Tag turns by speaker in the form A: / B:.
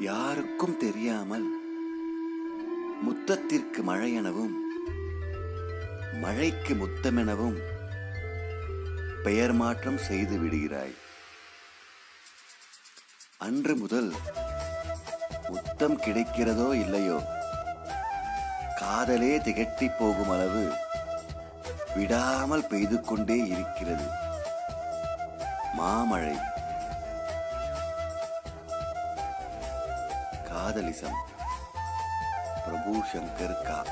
A: யாருக்கும் தெரியாமல் முத்தத்திற்கு மழை எனவும் மழைக்கு முத்தமெனவும் பெயர் மாற்றம் செய்து விடுகிறாய். அன்று முதல் முத்தம் கிடைக்கிறதோ இல்லையோ காதலே திகட்டி போகும் அளவு விடாமல் பெய்து கொண்டே இருக்கிறது. மாமழை. காதலிசம். பிரபு சங்கர் கா